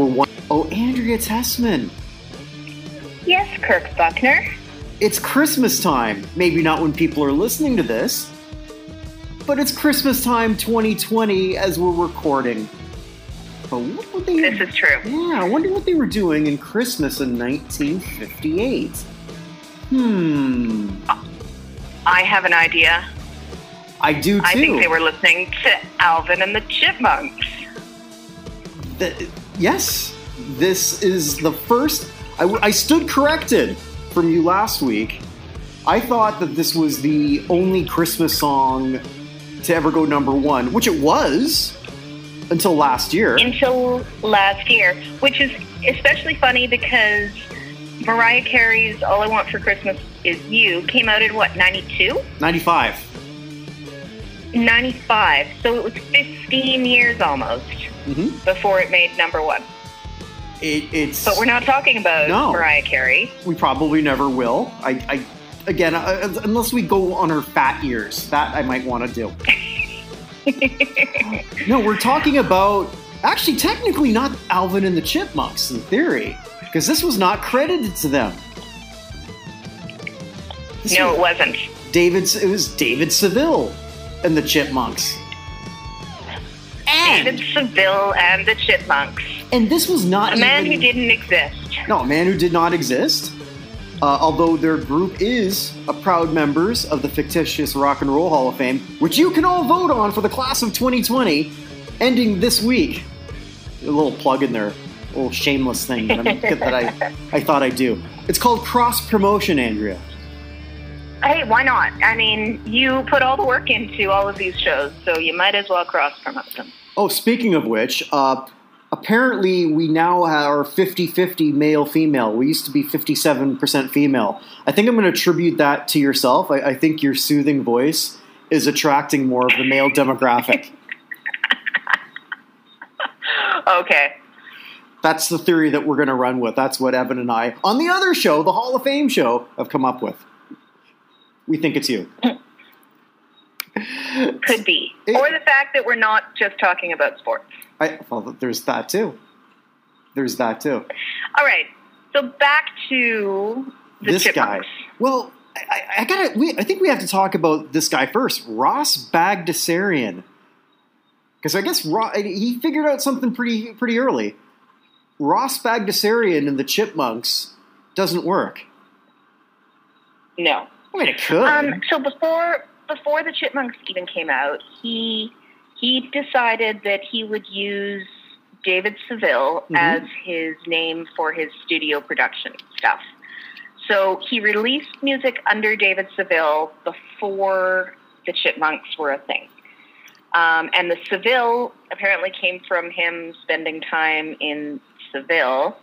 We're one oh Andrea Tessmann. Yes, Kirk Buchner. It's Christmas time. Maybe not when people are listening to this, but it's Christmas time 2020 as we're recording. But what were they? This is true. Yeah, I wonder what they were doing in Christmas in 1958. Hmm. I have an idea. I do too. I think they were listening to Alvin and the Chipmunks. The- yes, this is the first. I stood corrected from you last week. I thought that this was the only Christmas song to ever go number one, which it was until last year. Until last year, which is especially funny because Mariah Carey's All I Want for Christmas Is You came out in what, 92? 95. 95. So it was 15 years almost hmm before it made number one. It, it's. But we're not talking about No. Mariah Carey. We probably never will. I, I again, uh, unless we go on her fat years, that I might want to do. No, we're talking about actually technically not Alvin and the Chipmunks in theory, because this was not credited to them. This no, was it wasn't. David's. It was David Seville and the Chipmunks. And, David Seville and the Chipmunks. and this was not A man who didn't exist. No, a man who did not exist. Uh, although their group is a proud members of the fictitious Rock and Roll Hall of Fame, which you can all vote on for the class of 2020, ending this week. A little plug in there, a little shameless thing that, I'm, that I, I thought I'd do. It's called cross promotion, Andrea. Hey, why not? I mean, you put all the work into all of these shows, so you might as well cross promote them. Oh, speaking of which, uh, apparently we now are 50 50 male female. We used to be 57% female. I think I'm going to attribute that to yourself. I, I think your soothing voice is attracting more of the male demographic. Okay. That's the theory that we're going to run with. That's what Evan and I, on the other show, the Hall of Fame show, have come up with. We think it's you. Could be. It- or the fact that we're not just talking about sports. I, well, there's that too. There's that too. All right. So back to the this guy. Well, I, I- gotta. We, I think we have to talk about this guy first, Ross Bagdasarian, because I guess Ro, he figured out something pretty pretty early. Ross Bagdasarian and the Chipmunks doesn't work. No. I mean, it could. Um, so before before the Chipmunks even came out, he he decided that he would use David Seville Mhm. as his name for his studio production stuff. So he released music under David Seville before the Chipmunks were a thing. Um, and the Seville apparently came from him spending time in Seville.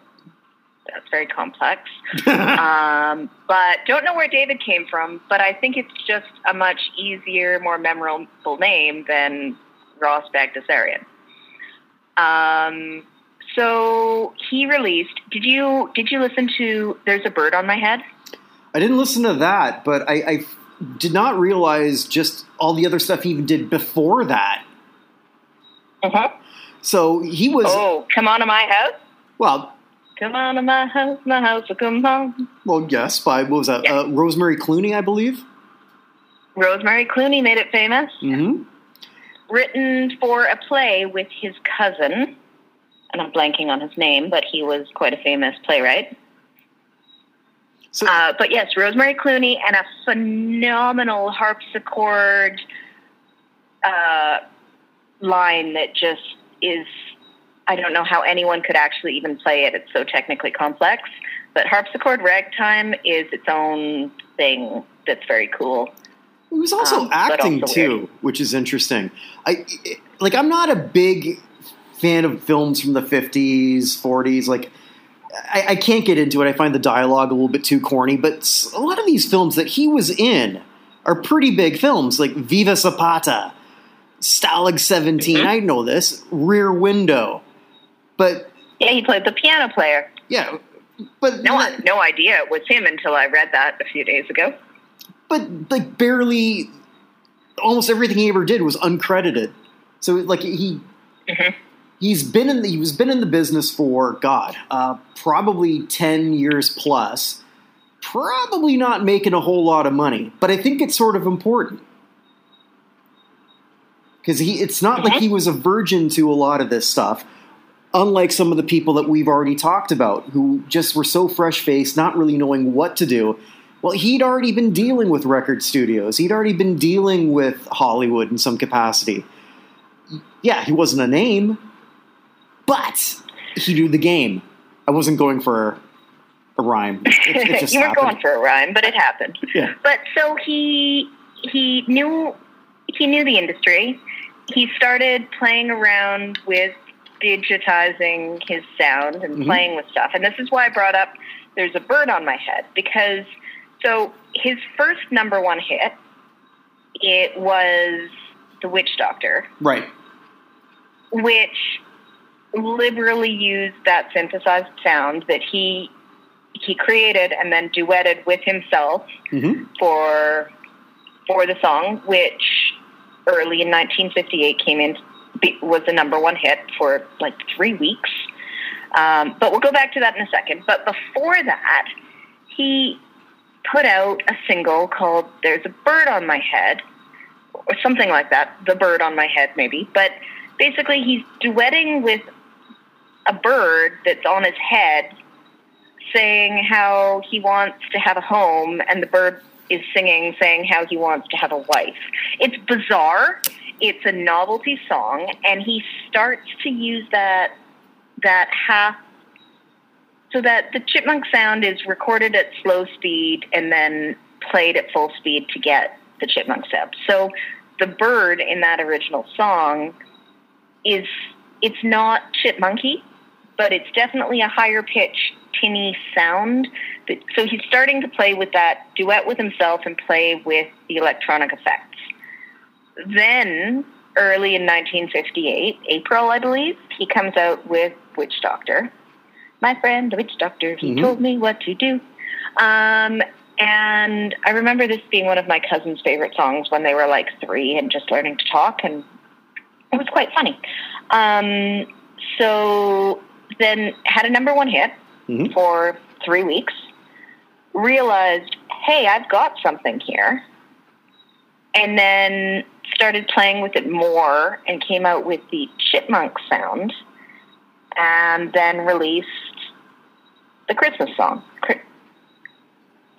That's very complex um, but don't know where David came from. But I think it's just a much easier, more memorable name than Ross Bagdasarian. Um, so he released. Did you did you listen to "There's a Bird on My Head"? I didn't listen to that, but I, I did not realize just all the other stuff he even did before that. Uh-huh. So he was Oh, come on to my house. well, Come on to my house, my house will come home. well, yes, by what was that? Yeah. Uh, Rosemary Clooney, I believe. Rosemary Clooney made it famous. Mm-hmm. written for a play with his cousin, and I'm blanking on his name, but he was quite a famous playwright. So Uh, but yes, Rosemary Clooney and a phenomenal harpsichord uh, line that just is. I don't know how anyone could actually even play it. It's so technically complex. But harpsichord ragtime is its own thing that's very cool. He was also Um, acting also too, weird. which is interesting. I like. I'm not a big fan of films from the 50s, 40s. Like, I, I can't get into it. I find the dialogue a little bit too corny. But a lot of these films that he was in are pretty big films, like Viva Zapata, Stalag 17. Mhm. I know this. Rear Window. But Yeah, he played the piano player. yeah, but No, no idea it was him until I read that a few days ago. but like barely almost everything he ever did was uncredited so like he Mhm. he's been in the, he was been in the business for God, uh, probably ten years plus. Probably not making a whole lot of money, but I think it's sort of important because he it's not like he was a virgin to a lot of this stuff unlike some of the people that we've already talked about who just were so fresh faced not really knowing what to do well he'd already been dealing with record studios he'd already been dealing with hollywood in some capacity yeah he wasn't a name but he knew the game i wasn't going for a rhyme it, it just you were going for a rhyme, but it happened. Yeah. But so he he knew he knew the industry. He started playing around with digitizing his sound and Mhm. playing with stuff. And this is why I brought up "There's a Bird on My Head" because so his first number one hit it was "The Witch Doctor," right which liberally used that synthesized sound that he he created and then duetted with himself hmm for for the song, which early in 1958 came in was the number one hit for like three weeks. Um, but we'll go back to that in a second. But before that, he put out a single called "There's a Bird on My Head" or something like that. The bird on my head, maybe. But basically, he's duetting with a bird that's on his head saying how he wants to have a home, and the bird is singing saying how he wants to have a wife. It's bizarre. It's a novelty song, and he starts to use that that half so that the chipmunk sound is recorded at slow speed and then played at full speed to get the chipmunk sound. So the bird in that original song is it's not chipmunky, but it's definitely a higher pitch tinny sound. So he's starting to play with that duet with himself and play with the electronic effects. Then, early in 1958, April, I believe, he comes out with Witch Doctor. My friend, the Witch Doctor, he Mhm. told me what to do. Um, and I remember this being one of my cousin's favorite songs when they were like three and just learning to talk, and it was quite funny. Um, so then had a number one hit Mhm. for three weeks. Realized, hey, I've got something here, and then started playing with it more and came out with the chipmunk sound, and then released the Christmas song,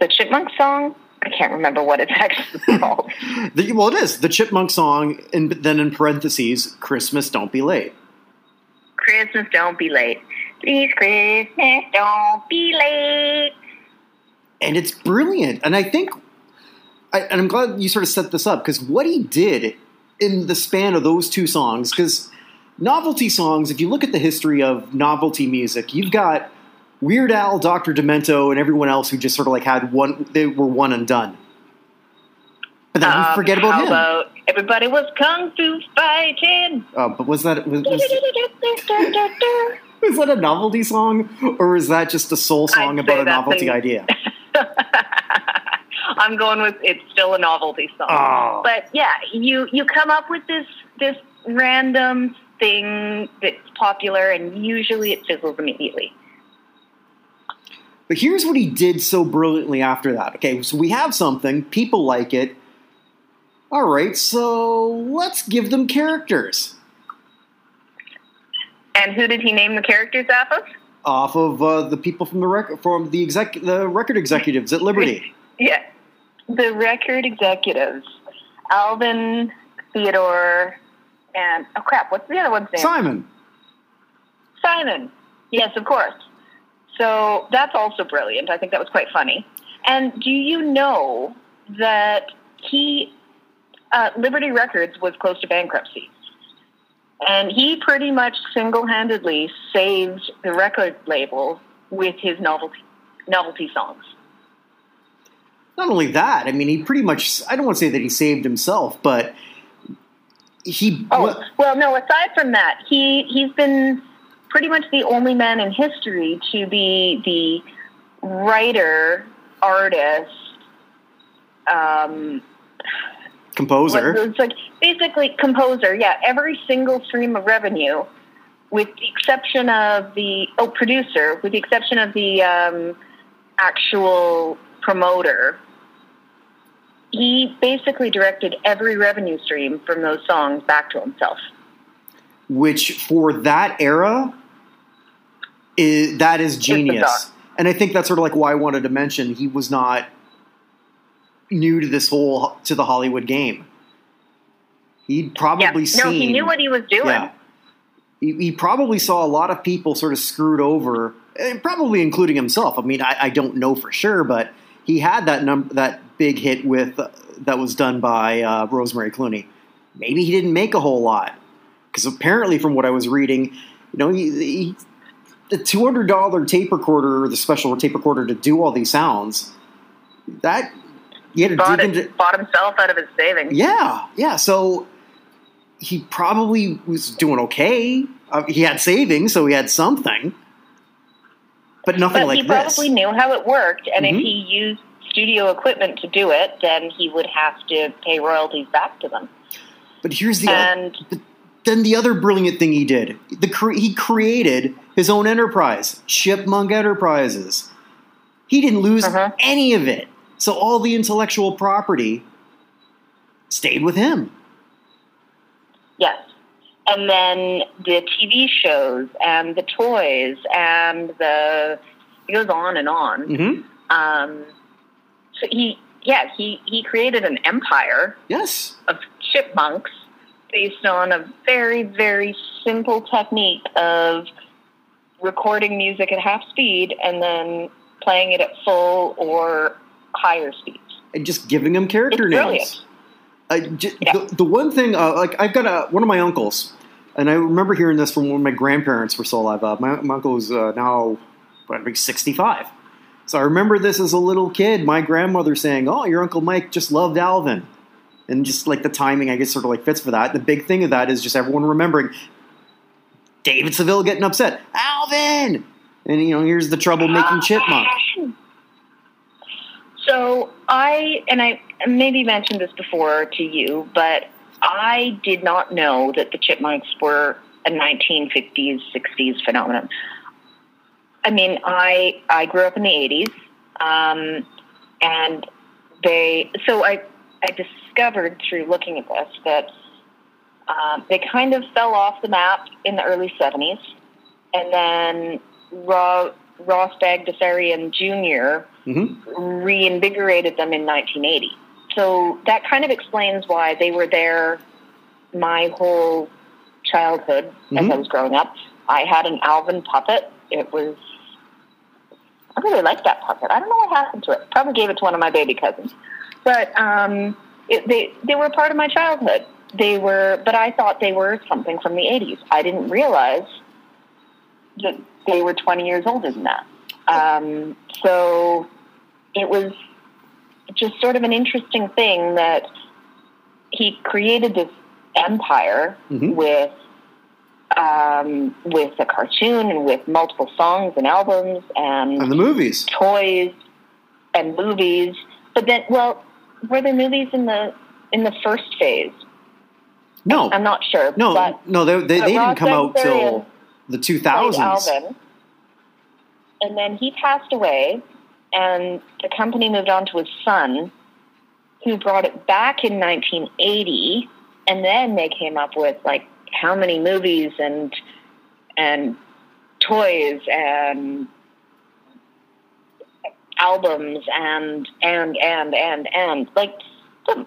the chipmunk song. I can't remember what it's actually called. The, well, it is the Chipmunk song, and then in parentheses, "Christmas, don't be late." Christmas, don't be late. Please, Christmas, don't be late. and it's brilliant. And I think, I, and I'm glad you sort of set this up because what he did in the span of those two songs, because novelty songs, if you look at the history of novelty music, you've got Weird Al, Dr. Demento, and everyone else who just sort of like had one, they were one and done. But then we Um, forget about how him. about everybody was kung fu fighting? uh, but was that was, was, was that a novelty song, or is that just a soul song I'd about a novelty a- idea? I'm going with it's still a novelty song. Oh. But yeah, you you come up with this this random thing that's popular, and usually it fizzles immediately. But here's what he did so brilliantly after that. Okay, so we have something, people like it. All right, so let's give them characters And who did he name the characters off of? off of uh, the people from the rec- from the exec the record executives at Liberty. Yeah, the record executives, Alvin, Theodore, and oh crap, what's the other one's name? Simon. Simon. Yes, of course. So that's also brilliant. I think that was quite funny. And do you know that he, uh, Liberty Records was close to bankruptcy? And he pretty much single handedly saved the record label with his novelty, novelty songs. Not only that, I mean, he pretty much. I don't want to say that he saved himself, but he. Oh, well, no, aside from that, he, he's been pretty much the only man in history to be the writer, artist, um, composer. It's like basically composer. Yeah, every single stream of revenue with the exception of the oh producer, with the exception of the um, actual promoter, he basically directed every revenue stream from those songs back to himself. Which for that era, is, that is genius. And I think that's sort of like why I wanted to mention he was not new to this whole to the Hollywood game. He'd probably yeah, seen. no, he knew what he was doing. Yeah. He, he probably saw a lot of people sort of screwed over, and probably including himself. I mean, I, I don't know for sure, but he had that number that big hit with uh, that was done by uh, Rosemary Clooney. Maybe he didn't make a whole lot because apparently, from what I was reading, you know, he, he, the two hundred dollar tape recorder, or the special tape recorder to do all these sounds, that he had to Bought, dig it, into. bought himself out of his savings. Yeah, yeah. So he probably was doing okay. Uh, he had savings, so he had something, but nothing But like this. he probably knew how it worked, and Mhm. if he used studio equipment to do it, then he would have to pay royalties back to them. But here's the other, And then the other brilliant thing he did: the cre- he created his own enterprise, Chipmunk Enterprises. He didn't lose Uh-huh. any of it, so all the intellectual property stayed with him. yes. And then the TV shows and the toys and the it goes on and on. hmm Um, so he, yeah, he he created an empire Yes. of chipmunks based on a very very simple technique of recording music at half speed and then playing it at full or higher speeds. and just giving them character It's names. brilliant. I j- Yeah. the, the one thing, uh, like I've got a, one of my uncles, and I remember hearing this from when my grandparents were still alive. Uh, my, my uncle is uh, now, what, I think, 65. So I remember this as a little kid, my grandmother saying, oh, your Uncle Mike just loved Alvin. And just like the timing, I guess, sort of like fits for that. The big thing of that is just everyone remembering David Seville getting upset. Alvin! And, you know, here's the trouble making chipmunk. So I and I maybe mentioned this before to you, but I did not know that the chipmunks were a 1950s 60s phenomenon. I mean, I I grew up in the 80s, um, and they so I I discovered through looking at this that um, they kind of fell off the map in the early 70s, and then Ro- Ross Bagdasarian Jr hmm reinvigorated them in 1980. So that kind of explains why they were there my whole childhood as Mhm. I was growing up. I had an Alvin puppet. It was, I really liked that puppet. I don't know what happened to it. Probably gave it to one of my baby cousins. But um, it, they, they were a part of my childhood. They were, but I thought they were something from the 80s. I didn't realize that they were 20 years older than that. Um, so it was just sort of an interesting thing that he created this empire Mhm. with um, with a cartoon and with multiple songs and albums and And the movies. toys and movies. But then, well, were there movies in the in the first phase? No. I'm not sure. No, but no, they, they, they didn't come out till the 2000s. Alvin, and then he passed away, and the company moved on to his son, who brought it back in 1980, and then they came up with like how many movies and and toys and albums and and and and and like the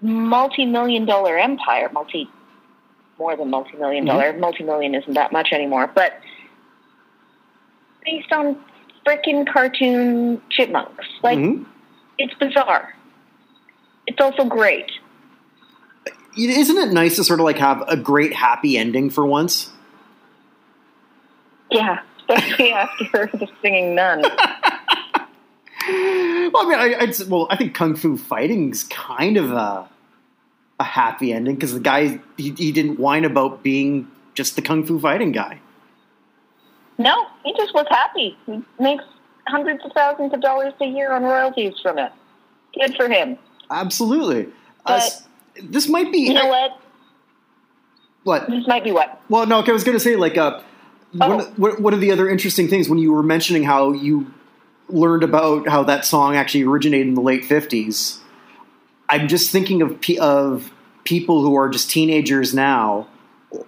multi-million dollar empire multi more than multi-million Mhm. multi-million isn't that much anymore but based on freaking cartoon chipmunks like Mhm. it's bizarre it's also great Isn't it nice to sort of like have a great happy ending for once? yeah especially after the singing nun Well, I mean, I, I'd, well, I think Kung Fu Fighting's kind of a a happy ending because the guy he, he didn't whine about being just the Kung Fu Fighting guy. no he just was happy he makes hundreds of thousands of dollars a year on royalties from it good for him Absolutely. Uh, But- s- this might be. you know what What? This might be what? Well, no. I was going to say like uh, one, Oh. one one of the other interesting things when you were mentioning how you learned about how that song actually originated in the late fifties. I'm just thinking of of people who are just teenagers now,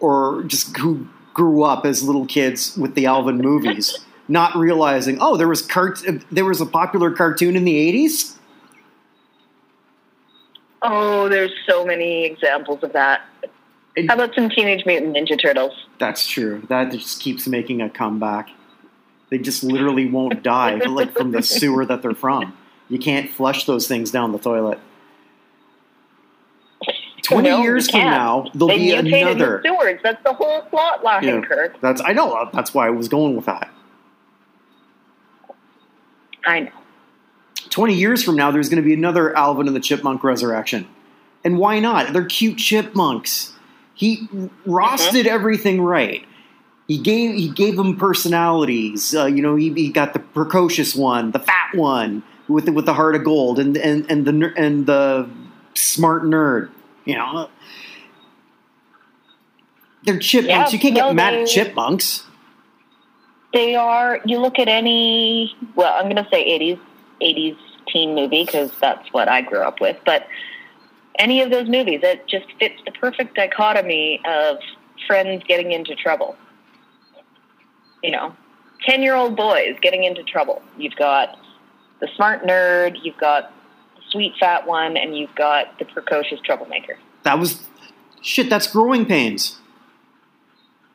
or just who grew up as little kids with the Alvin movies, not realizing oh there was cart- there was a popular cartoon in the '80s. Oh, there's so many examples of that. And- How about some Teenage Mutant Ninja Turtles? That's true. That just keeps making a comeback. They just literally won't die, like from the sewer that they're from. You can't flush those things down the toilet. Twenty No, years from now, there'll they be another. in sewers. That's the whole plot line, Yeah. Kirk. That's I know. That's why I was going with that. I know. Twenty years from now, there's going to be another Alvin and the Chipmunk resurrection, and why not? They're cute chipmunks. He Ross did everything right. He gave he gave them personalities. Uh, you know, he, he got the precocious one, the fat one with the, with the heart of gold, and and and the and the smart nerd. You know, they're chipmunks. You can't no, get mad at chipmunks. They are. You look at any. Well, I'm going to say 80s 80s teen movie because that's what I grew up with. But any of those movies, it just fits the perfect dichotomy of friends getting into trouble. You know, ten year old boys getting into trouble. You've got the smart nerd. You've got the sweet fat one, and you've got the precocious troublemaker. That was shit. That's growing pains.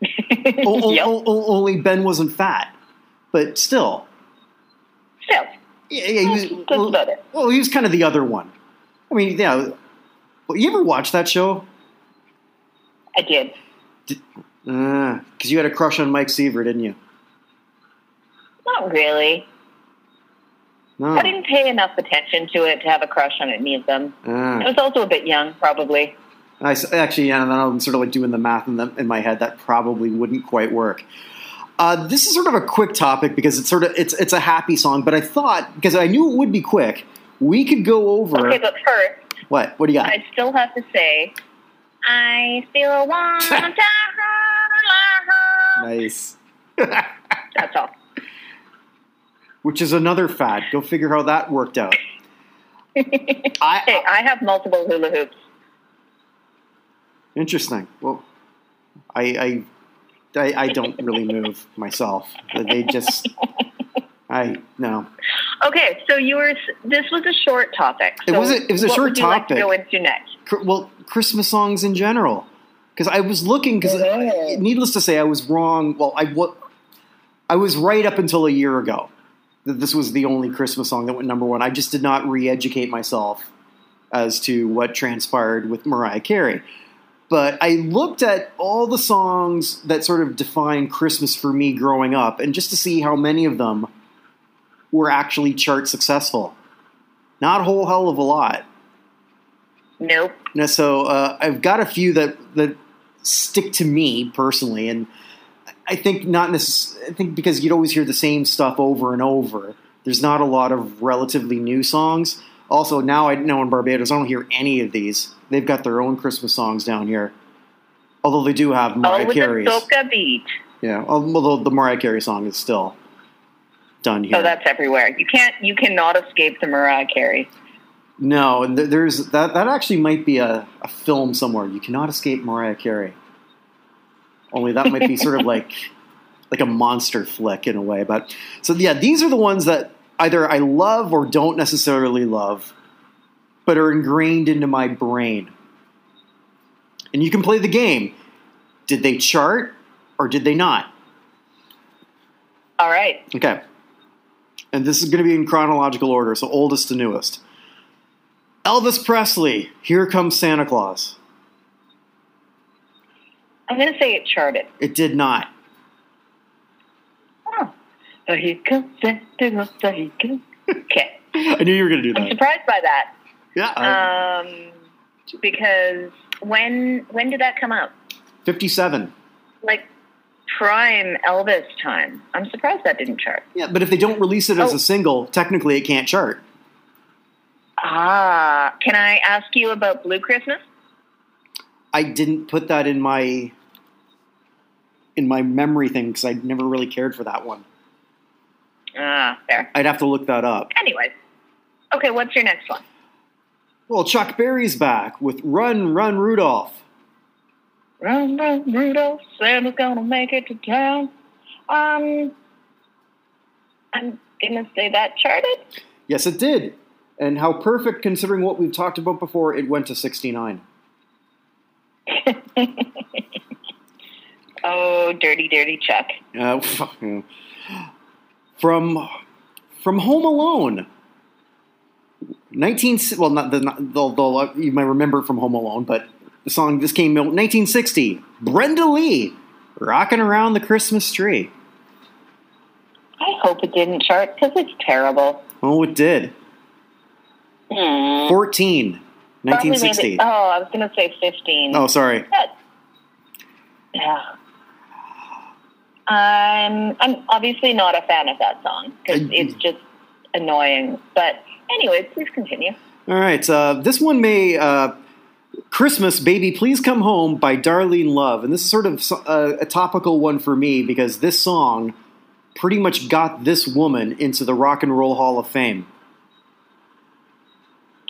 O- o- Yep. o- only Ben wasn't fat, but still. Still, Yeah, yeah, he was, that's well, about it. well, he was kind of the other one. I mean, yeah. Well, you ever watch that show? I did. Because you had a crush on Mike Seaver, didn't you? Not really. No. I didn't pay enough attention to it to have a crush on any of them. Ah. I was also a bit young, probably. I actually, yeah, and then I'm sort of like doing the math in, the, in my head. That probably wouldn't quite work. Uh, this is sort of a quick topic because it's sort of it's it's a happy song, but I thought because I knew it would be quick, we could go over Okay, but first, what? What do you got? I still have to say, I still want to hold her. Nice. That's all. Which is another fad. Go figure how that worked out. hey, I, I have multiple hula hoops. interesting. Well, I, I I I don't really move myself. They just I no. Okay, so you were. This was a short topic. It So was a- it was a what short would you Like to topic. go into next. Well, Christmas songs in general. Because I was looking. Because Mhm. needless to say, I was wrong. Well, I wa- I was right up until a year ago that this was the only Christmas song that went number one. I just did not re-educate myself as to what transpired with Mariah Carey. But I looked at all the songs that sort of define Christmas for me growing up, and just to see how many of them were actually chart successful. Not a whole hell of a lot. Nope. No, so uh, I've got a few that that stick to me personally, and I think not necess- I think because you'd always hear the same stuff over and over. There's not a lot of relatively new songs. Also, now I know in Barbados, I don't hear any of these. They've got their own Christmas songs down here, although they do have Mariah oh, with Carey's. the soca beat. Yeah, although the Mariah Carey song is still done here. Oh, that's everywhere. You can't. You cannot escape the Mariah Carey. No, and there's that. That actually might be a, a film somewhere. You cannot escape Mariah Carey. Only that might be sort of like like a monster flick in a way. But so yeah, these are the ones that either I love or don't necessarily love, but are ingrained into my brain. And you can play the game. Did they chart or did they not? All right. Okay. And this is going to be in chronological order, so oldest to newest. Elvis Presley, Here Comes Santa Claus. I'm going to say it charted. It did not. So he comes so he comes. Okay. I knew you were going to do that. I'm surprised by that. Yeah. Um, because when when did that come out? 57. Like prime Elvis time. I'm surprised that didn't chart. Yeah, but if they don't release it as Oh. a single, technically it can't chart. Ah, can I ask you about Blue Christmas? I didn't put that in my in my memory thing because I never really cared for that one. Ah, fair. I'd have to look that up. Anyways. Okay, what's your next one? Well, Chuck Berry's back with "Run, Run, Rudolph." Run, run, Rudolph, Santa's gonna make it to town. Um, I'm gonna say that charted. Yes, it did. And how perfect, considering what we've talked about before, it went to 69. oh, dirty, dirty Chuck. Uh, from from Home Alone. 19 well not the they'll, they'll, you might remember from Home Alone, but the song this came out 1960. Brenda Lee rocking around the Christmas tree. I hope it didn't chart because it's terrible. Oh, it did. Hmm. 14 1960. maybe- oh, I was gonna say fifteen. Oh, sorry. But, yeah. I'm I'm obviously not a fan of that song because it's just annoying. But anyway, please continue. All right. Uh, this one may uh, Christmas, baby, please come home by Darlene Love, and this is sort of uh, a topical one for me because this song pretty much got this woman into the Rock and Roll Hall of Fame.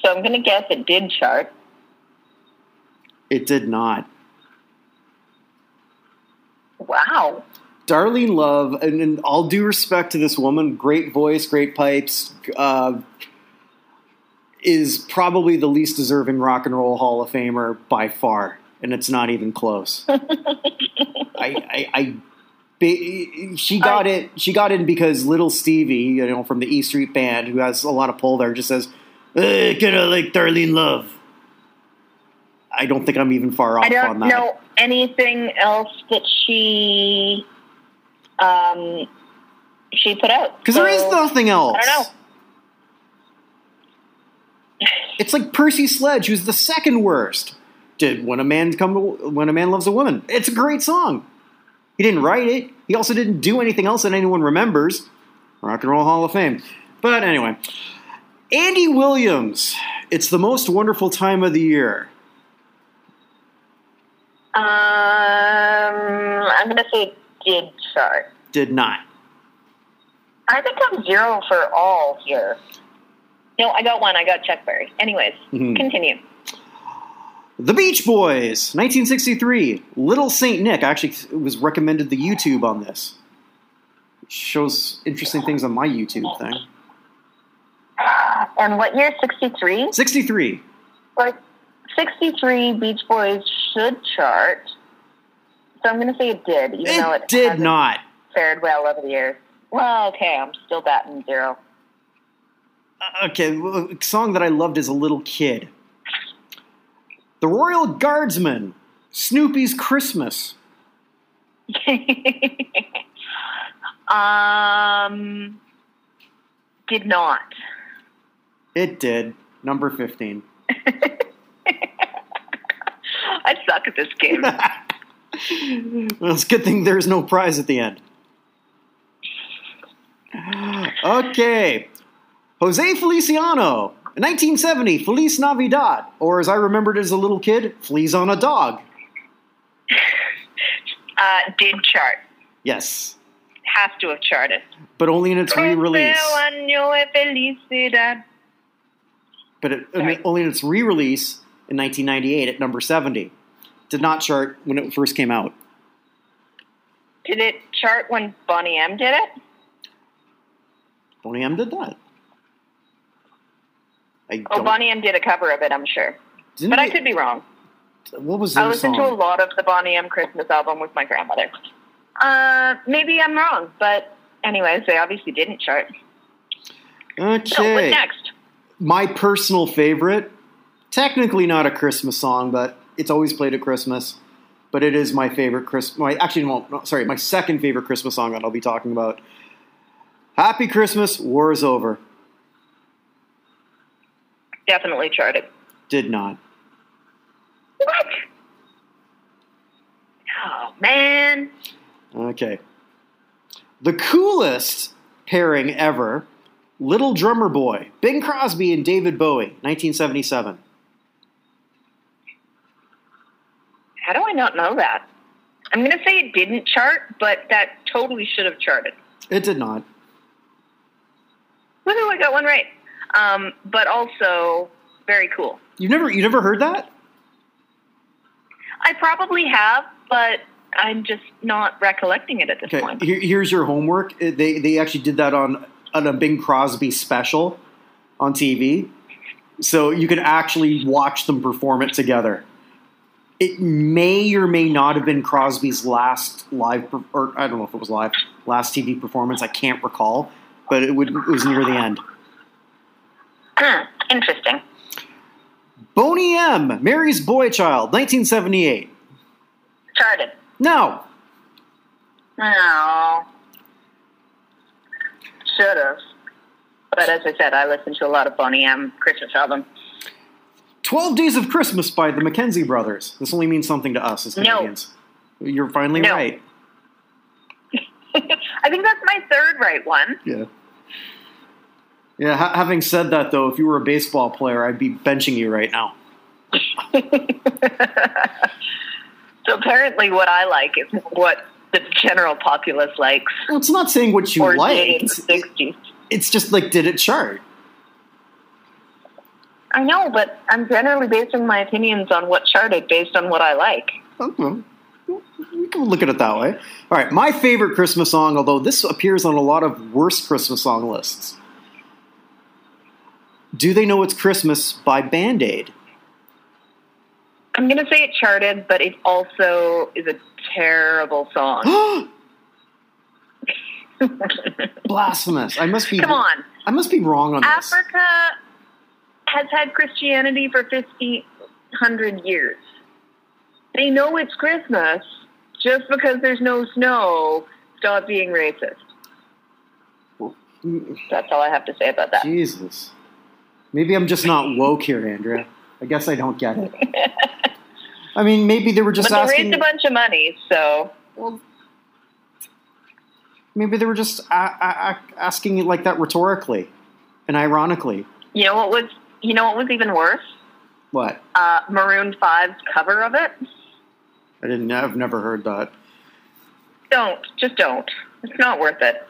So I'm gonna guess it did chart. It did not. Wow. Darlene Love, and, and all due respect to this woman, great voice, great pipes, uh, is probably the least deserving rock and roll Hall of Famer by far, and it's not even close. I, I, I she got it. She got in because Little Stevie, you know, from the E Street Band, who has a lot of pull there, just says, eh, "Kind of like Darlene Love." I don't think I'm even far off I don't on that. know anything else that she um she put out Because there is nothing else. I don't know. It's like Percy Sledge, who's the second worst. Did when a man come to, when a man loves a woman? It's a great song. He didn't write it. He also didn't do anything else that anyone remembers. Rock and Roll Hall of Fame. But anyway, Andy Williams. It's the most wonderful time of the year. Um, I'm gonna say did Did not. I think I'm zero for all here. No, I got one. I got Chuck Berry. Anyways, Mhm. continue. The Beach Boys, 1963. Little Saint Nick. I actually was recommended the YouTube on this. Shows interesting things on my YouTube thing. And what year? 63? 63. Like, 63 Beach Boys should chart. So I'm going to say it did, even though It it did not. fared well over the years. Well, okay, I'm still batting zero. Uh, Okay, a song that I loved as a little kid. The Royal Guardsmen, Snoopy's Christmas. um, did not. It did. Number 15. I suck at this game. well, it's a good thing there's no prize at the end. Okay. Jose Feliciano, 1970, Feliz Navidad, or as I remembered as a little kid, Fleas on a Dog. Uh, did chart. Yes, Has to have charted. but only in its de felicidad. But it, only in its re-release in 1998 at number 70. Did not chart when it first came out. Did it chart when Boney M did it? Boney M did that. I Oh, Boney M did a cover of it, I'm sure. didn't But I could be wrong. What was I listened to a lot of the Boney M Christmas album with my grandmother. Uh, maybe I'm wrong, but anyways, they obviously didn't chart. Okay. So what's next? My personal favorite, technically not a Christmas song, but it's always played at Christmas. But it is my favorite Christmas. My actually, no, no, sorry, my second favorite Christmas song that I'll be talking about. Happy Christmas, War is over. Definitely charted. Did not. What? Oh man. Okay. The coolest pairing ever Little Drummer Boy, Bing Crosby and David Bowie, 1977. How do I not know that? I'm going to say it didn't chart, but that totally should have charted. It did not. Woohoo, I got one right. Um, but also very cool. You never you never heard that? I probably have, but I'm just not recollecting it at this Okay, point. here, here's your homework. Uh, They they actually did that on on a Bing Crosby special on TV, so you can actually watch them perform it together. It may or may not have been Crosby's last live, or I don't know if it was live, last TV performance. I can't recall, but it, would, it was near the end. Hmm, Interesting. Boney M, Mary's Boy Child, 1978. Charted. No, No. Should have. But as I said, I listen to a lot of Boney M. Christmas album. 12 Days of Christmas by the McKenzie Brothers. This only means something to us as No. Canadians. You're finally No. right. I think that's my third right one. Yeah. Yeah, ha- having said that, though, if you were a baseball player, I'd be benching you right now. So apparently, what I like is what the general populace likes. Well, it's not saying what you like. It's, it's just like, did it chart? I know, but I'm generally basing my opinions on what charted based on what I like. Okay. We can look at it that way. All right, my favorite Christmas song, although this appears on a lot of worst Christmas song lists. Do They Know It's Christmas by Band Aid? I'm going to say it charted, but it also is a terrible song. Blasphemous. I must be Come on. I must be wrong on this. Africa has had Christianity for 1,500 years. They know it's Christmas. Just because there's no snow, stop being racist. That's all I have to say about that. Jesus. Maybe I'm just not woke here, Andrea. I guess I don't get it. I mean, maybe they were just but they asking. raised a bunch of money, so well, maybe they were just a- a- a- asking it like that rhetorically and ironically. you know what was you know what was even worse? What? Uh, Maroon 5's cover of it. I didn't. I've never heard that. Don't just don't. It's not worth it.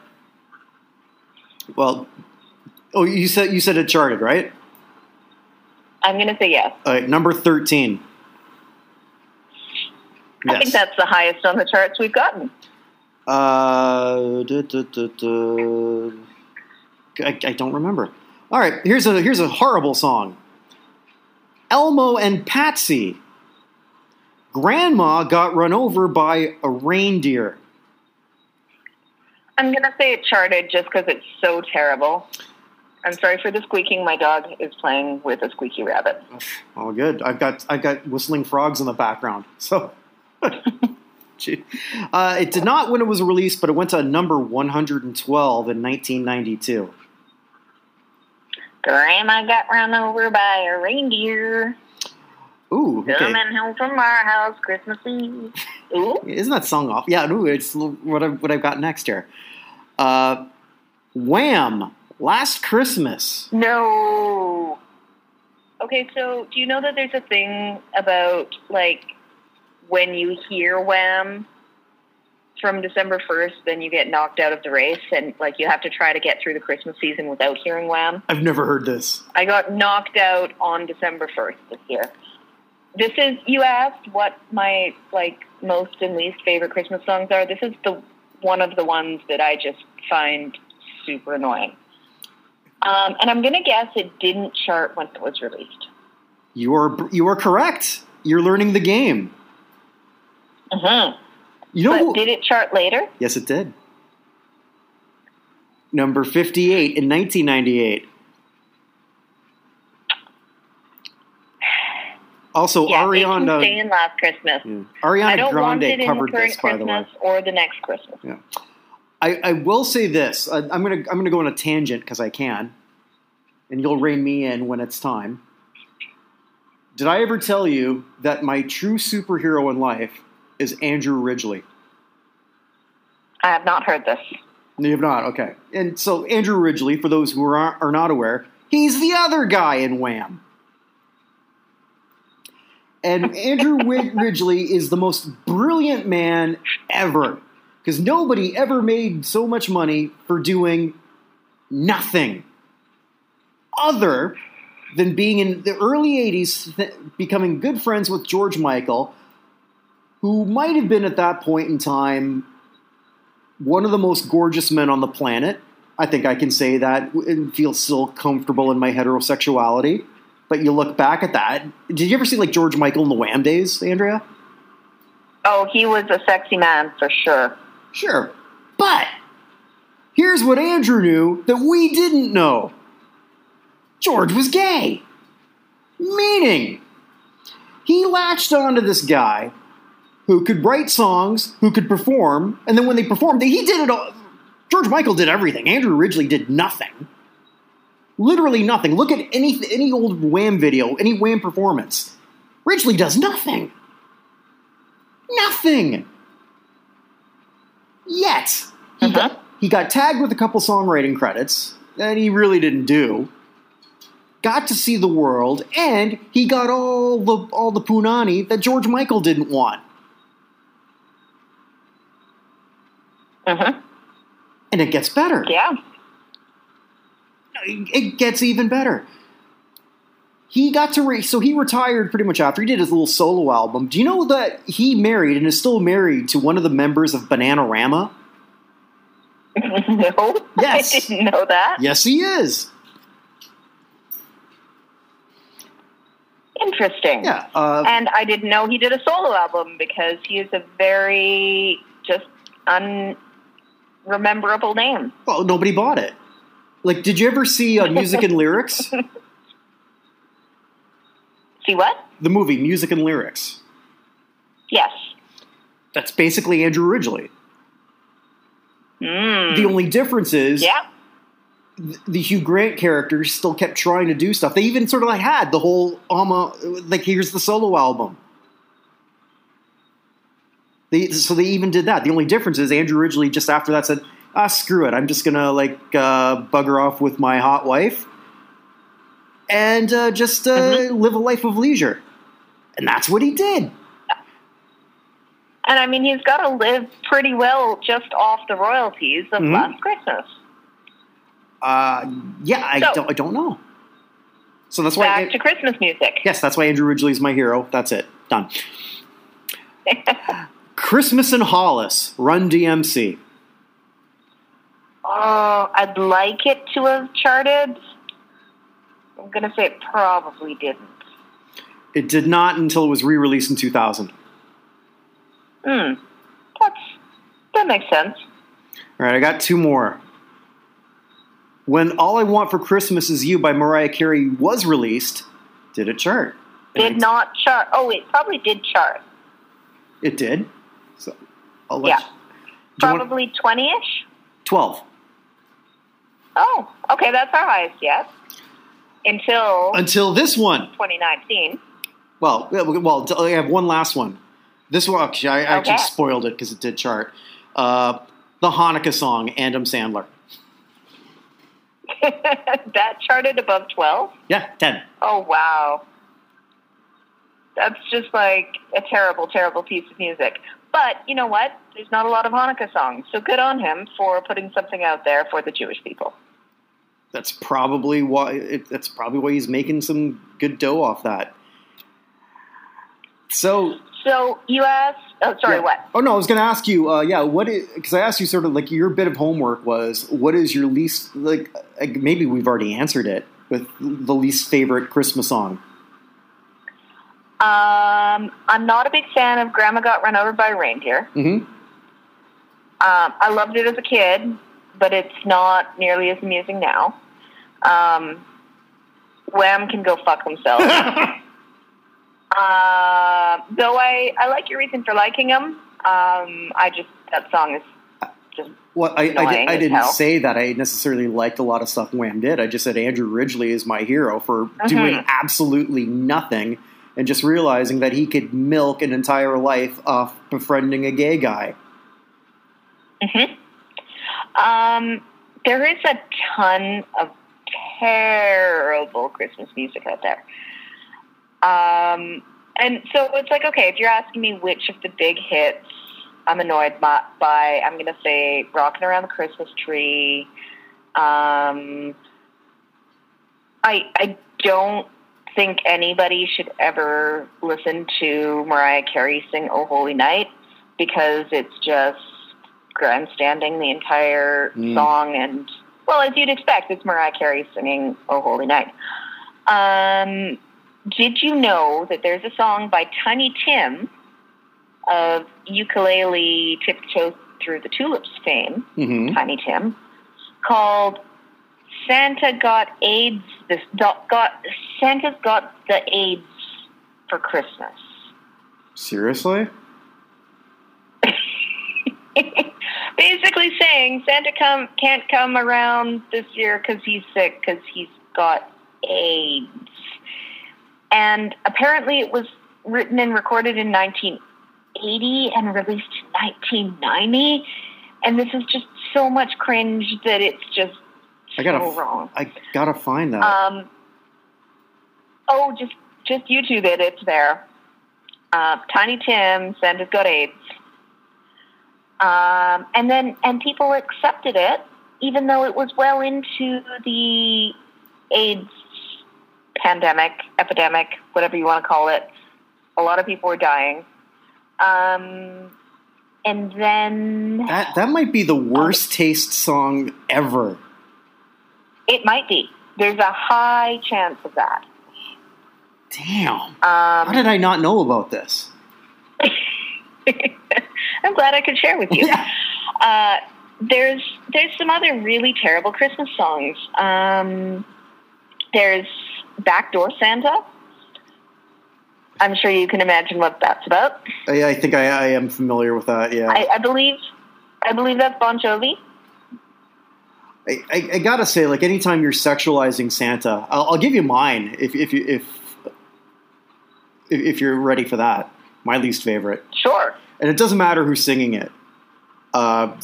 Well, oh, you said you said it charted, right? I'm going to say yes. All right, number thirteen. I think that's the highest on the charts we've gotten. Uh, duh, duh, duh. I, I don't remember. All right, here's a here's a horrible song. Elmo and Patsy. Grandma got run over by a reindeer. I'm going to say it charted just because it's so terrible. I'm sorry for the squeaking. My dog is playing with a squeaky rabbit. Oh, good. I've got I've got whistling frogs in the background. So, Gee. uh, it did not when it was released, but it went to number 112 in 1992. Grandma got run over by a reindeer Ooh, okay. coming home from our house Christmas Eve. Ooh. Isn't that song off? Yeah, no, it's what I've, what I've got next here. Uh, Wham! Last Christmas. No. Okay, so do you know that there's a thing about like when you hear Wham from December 1st, then you get knocked out of the race, and like you have to try to get through the Christmas season without hearing Wham? I've never heard this. I got knocked out on December 1st this year. This is, you asked what my like most and least favorite Christmas songs are. This is the one of the ones that I just find super annoying. Um, and I'm going to guess it didn't chart when it was released. You are you are correct. You're learning the game. Mm-hmm. You know who? did it chart later? yes, it did. Number 58 in 1998. Also, yeah, Ariana stay in last Christmas. yeah. I Ariana don't want it Grande in covered the current by the way. Christmas or the next Christmas. Yeah. I, I will say this. I, I'm gonna I'm gonna go on a tangent because I can, and you'll rein me in when it's time. Did I ever tell you that my true superhero in life is Andrew Ridgeley? I have not heard this. No, you have not. Okay. And so Andrew Ridgeley, for those who are are not aware, he's the other guy in Wham. And Andrew Ridgeley is the most brilliant man ever. Because nobody ever made so much money for doing nothing other than being in the early 80s, th- becoming good friends with George Michael, who might have been at that point in time one of the most gorgeous men on the planet. I think I can say that and feel still comfortable in my heterosexuality. But you look back at that. Did you ever see like George Michael in the Wham days, Andrea? Oh, he was a sexy man for sure. Sure. But here's what Andrew knew that we didn't know George was gay. Meaning, he latched onto this guy who could write songs, who could perform, and then when they performed, he did it all. George Michael did everything. Andrew Ridgeley did nothing. Literally nothing. Look at any any old Wham video, any Wham performance. Ridgeley does nothing. Nothing. Yet he, Uh-huh. got, he got tagged with a couple songwriting credits that he really didn't do. Got to see the world, and he got all the all the punani that George Michael didn't want. Hmm And it gets better. Yeah. It gets even better. He got to re- so he retired pretty much after he did his little solo album. Do you know that he married and is still married to one of the members of Bananarama? no. Yes. I didn't know that. Yes, he is. Interesting. Yeah. Uh, And I didn't know he did a solo album because he is a very just unrememberable name. well, nobody bought it. Like, did you ever see uh, Music and Lyrics? See what? The movie Music and Lyrics. Yes. That's basically Andrew Ridgeley. Mm. The only difference is yeah. the Hugh Grant characters still kept trying to do stuff. They even sort of like had the whole Alma like here's the solo album. They, so they even did that. The only difference is Andrew Ridgeley just after that said, "Ah, screw it. I'm just gonna like uh, bugger off with my hot wife and uh, just uh, Mhm. live a life of leisure." And that's what he did. And I mean, he's got to live pretty well just off the royalties of Mhm. Last Christmas. Uh, yeah, I So- don't. I don't know. So that's why. Back to Christmas music. yes, that's why Andrew Ridgeley is my hero. That's it. Done. Christmas in Hollis, Run DMC. Oh, I'd like it to have charted. I'm going to say it probably didn't. It did not until it was re-released in 2000. Hmm. That's, that makes sense. All right, I got two more. When All I Want for Christmas Is You by Mariah Carey was released, did it chart? Did not chart. Oh, it probably did chart. It did. So I'll let Yeah. you- Do you want- Probably 20 ish. 12. Oh, okay, that's our highest yet. Until Until this one. 2019. Well, well, I have one last one. This one, actually, I actually Okay. spoiled it because it did chart. Uh, the Hanukkah song, Adam Sandler. that charted above 12. Yeah, 10. Oh, wow. That's just like a terrible, terrible piece of music. But you know what? There's not a lot of Hanukkah songs. So good on him for putting something out there for the Jewish people. That's probably why. It, that's probably why he's making some good dough off that. So, So you asked, oh, sorry, yeah. what? Oh no, I was going to ask you. Uh, yeah, what? Because I asked you sort of like your bit of homework was what is your least like? like, Maybe we've already answered it with the least favorite Christmas song. Um, I'm not a big fan of Grandma Got Run Over by a Reindeer. Mm-hmm. Um, I loved it as a kid, but it's not nearly as amusing now. Um, Wham can go fuck themselves. uh, though I, I like your reason for liking them. Um, I just that song is just Well, I, I, did, I didn't say that I necessarily liked a lot of stuff Wham did. I just said Andrew Ridgeley is my hero for doing Mhm. absolutely nothing and just realizing that he could milk an entire life off befriending a gay guy. hmm Um, there is a ton of terrible Christmas music out there. Um, and so it's like, okay, if you're asking me which of the big hits I'm annoyed by, by I'm going to say Rocking Around the Christmas Tree. Um, I, I don't think anybody should ever listen to Mariah Carey sing Oh Holy Night because it's just grandstanding the entire Mm. song and well as you'd expect it's Mariah Carey singing Oh Holy Night. Um, did you know that there's a song by Tiny Tim of ukulele tiptoe through the tulips fame, hmm Tiny Tim, called Santa got AIDS. This got, got Santa's got the AIDS for Christmas. Seriously? Basically saying Santa come can't come around this year because he's sick because he's got AIDS. And apparently, it was written and recorded in 1980 and released in 1990. And this is just so much cringe that it's just I gotta, so wrong. I gotta find that. Um, oh, just just YouTube it. It's there. Uh, Tiny Tim, Santa's got AIDS. Um, and then and people accepted it, even though it was well into the AIDS pandemic, epidemic, whatever you want to call it. A lot of people were dying. Um, and then that that might be the worst taste song ever. It might be. There's a high chance of that. Damn. How Um, did I not know about this? I'm glad I could share with you. Yeah. Uh, there's there's some other really terrible Christmas songs. Um, there's Backdoor Santa. I'm sure you can imagine what that's about. I, I think I, I am familiar with that. Yeah. I, I believe I believe that's Bon Jovi. I, I, I gotta say, like anytime you're sexualizing Santa, I'll, I'll give you mine if if you if if if you're ready for that. My least favorite, Sure. and it doesn't matter who's singing it. Uh,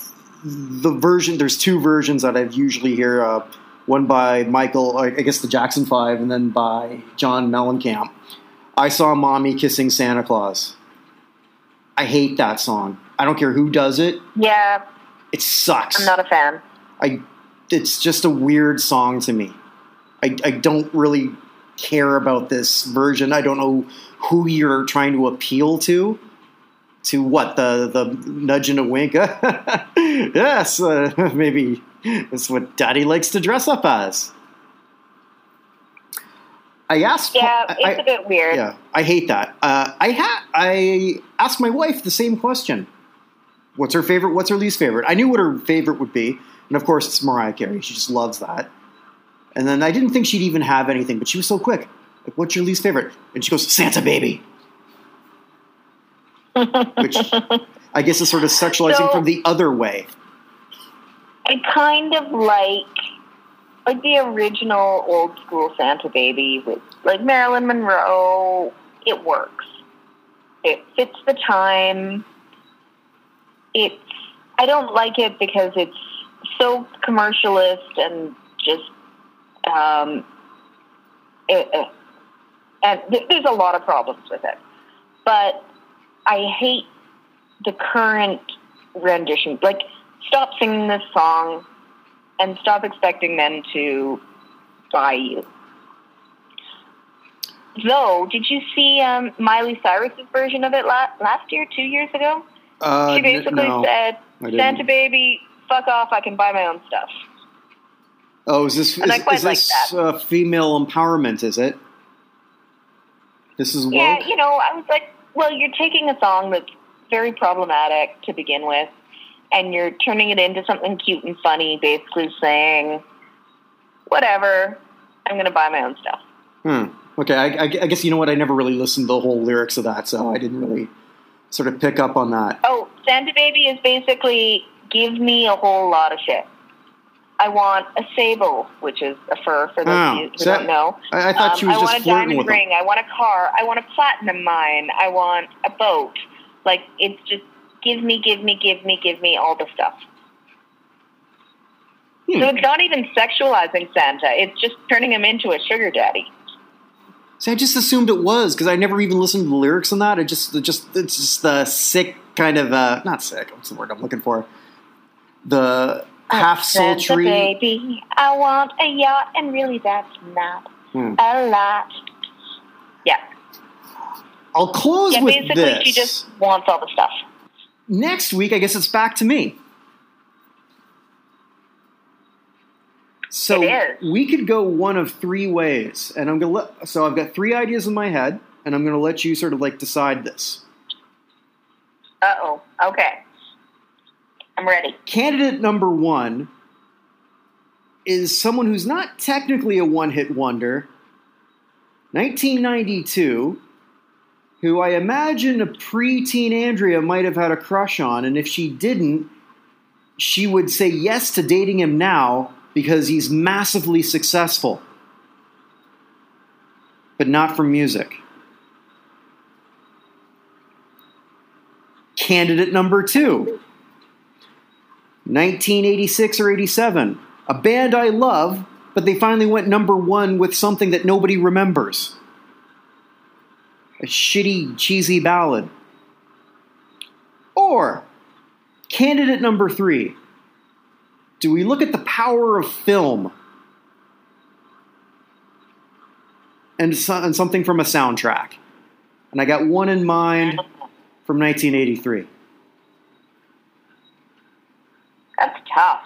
the version there's two versions that I usually hear. Uh, one by Michael, I guess the Jackson Five, and then by John Mellencamp. I saw mommy kissing Santa Claus. I hate that song. I don't care who does it. Yeah, It sucks. I'm not a fan. I it's just a weird song to me. I, I don't really care about this version. I don't know who you're trying to appeal to. To what the the nudge and a wink? yes, uh, maybe that's what Daddy likes to dress up as. I asked. Yeah, it's I- a bit weird. yeah, I hate that. Uh, I ha- I asked my wife the same question. What's her favorite? What's her least favorite? I knew what her favorite would be, and of course, it's Mariah Carey. She just loves that. And then I didn't think she'd even have anything, but she was so quick. Like, what's your least favorite? And she goes, Santa Baby. Which I guess is sort of sexualizing So- from the other way. I kind of like like the original old school Santa baby with like Marilyn Monroe. It works. It fits the time. It's I don't like it because it's so commercialist and just um it, it- and th- there's a lot of problems with it. But I hate the current rendition. Like, stop singing this song and stop expecting men to buy you. Though, did you see um, Miley Cyrus's version of it la- last year, two years ago? Uh, She basically no, said, "Santa baby, fuck off! I can buy my own stuff." Oh, is this is, And is like this uh, female empowerment? Is it? This is woke. Yeah, you know, I was like, well, you're taking a song that's very problematic to begin with, and you're turning it into something cute and funny, basically saying, whatever, I'm going to buy my own stuff. Hmm. Okay, I, I, I guess you know what? I never really listened to the whole lyrics of that, so I didn't really sort of pick up on that. Oh, Santa Baby is basically give me a whole lot of shit. I want a sable, which is a fur for those Oh, of you who that- don't know. I, I thought Um, she was I just want a diamond ring. I want a car. I want a platinum mine. I want a boat. Like it's just give me, give me, give me, give me all the stuff. Hmm. So it's not even sexualizing Santa. It's just turning him into a sugar daddy. See, I just assumed it was because I never even listened to the lyrics on that. It just, it just, it's just the sick kind of, uh, not sick. What's the word I'm looking for? The half sultry. baby, I want a yacht, and really that's not Hmm. a lot. Yeah, I'll close yeah. with Basically, this. she just wants all the stuff. Next week, I guess it's back to me. So we could go one of three ways, and I'm gonna let. So I've got three ideas in my head, and I'm gonna let you sort of like decide this. Uh oh. Okay. I'm ready. Candidate number one is someone who's not technically a one-hit wonder. 1992, who I imagine a preteen Andrea might have had a crush on, and if she didn't, she would say yes to dating him now because he's massively successful. But not from music. Candidate number two 1986 or 87. A band I love, but they finally went number one with something that nobody remembers. A shitty, cheesy ballad. Or, candidate number three. Do we look at the power of film and, so- and something from a soundtrack? And I got one in mind from 1983. That's tough.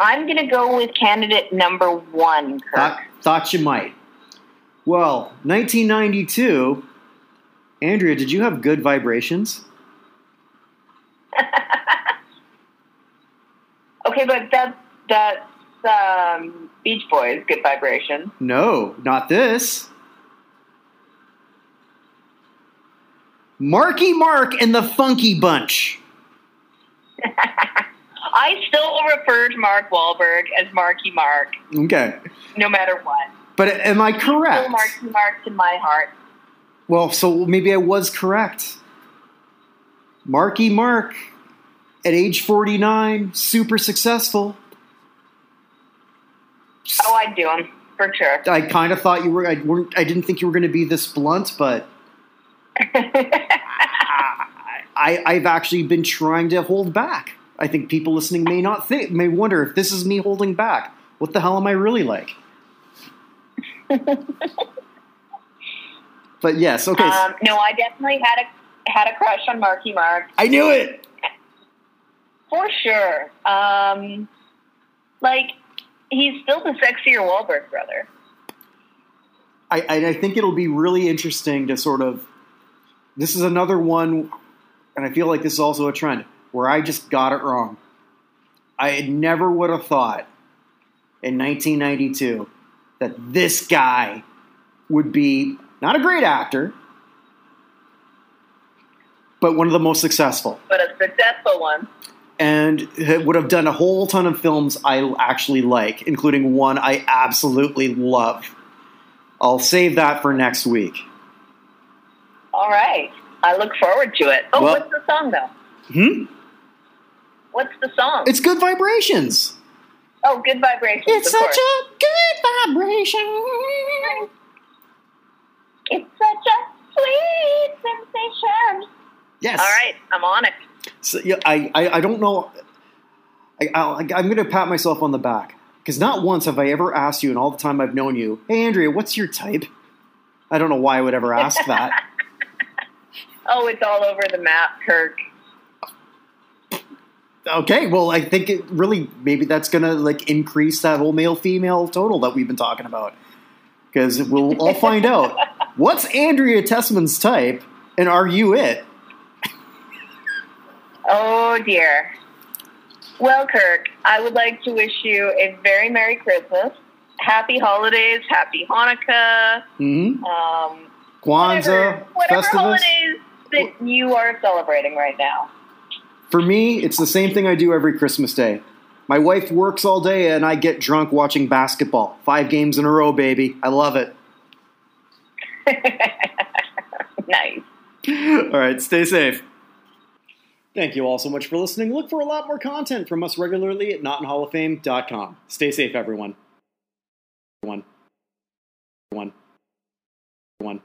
I'm going to go with candidate number one, Kirk. Thought, thought you might. Well, 1992. Andrea, did you have good vibrations? okay, but that that's um, Beach Boys, Good Vibration. No, not this. Marky Mark and the Funky Bunch. I still refer to Mark Wahlberg as Marky Mark, Okay. no matter what. But am I Still correct? Marky Mark in my heart. Well, so maybe I was correct. Marky Mark, at age 49, super successful. Oh, I'd do him for sure. I kind of thought you were. I weren't. I didn't think you were going to be this blunt, but I, I've actually been trying to hold back. I think people listening may not think, may wonder if this is me holding back. What the hell am I really like? but yes, okay. um, no, I definitely had a had a crush on Marky Mark I knew it. for sure. Um, like he's still the sexier Wahlberg brother. I, I, I think it'll be really interesting to sort of. This is another one, and I feel like this is also a trend where I just got it wrong. I never would have thought in 1992 that this guy would be not a great actor, but one of the most successful, but a successful one. and would have done a whole ton of films I actually like, including one I absolutely love. I'll save that for next week. All right, I look forward to it. Oh, Well- what's the song though? Hmm? What's the song? It's good vibrations. oh, Good Vibrations. It's such course. a good vibration. It's such a sweet sensation. Yes. All right, I'm on it. So, yeah, I, I, I don't know. I, I, I'm going to pat myself on the back because not once have I ever asked you in all the time I've known you, hey, Andrea, what's your type? I don't know why I would ever ask that. Oh, it's all over the map, Kirk. Okay, well, I think it really, maybe that's going to like increase that whole male female total that we've been talking about because we'll all find out. What's Andrea Tessmann's type and are you it? Oh dear. Well, Kirk, I would like to wish you a very Merry Christmas, Happy Holidays, Happy Hanukkah, hmm um, Kwanzaa, whatever, whatever holidays that you are celebrating right now. For me, it's the same thing I do every Christmas day. My wife works all day and I get drunk watching basketball. Five games in a row, baby. I love it. nice. All right, stay safe. Thank you all so much for listening. Look for a lot more content from us regularly at notinhalloffame.com. Stay safe, everyone. Everyone. one, one.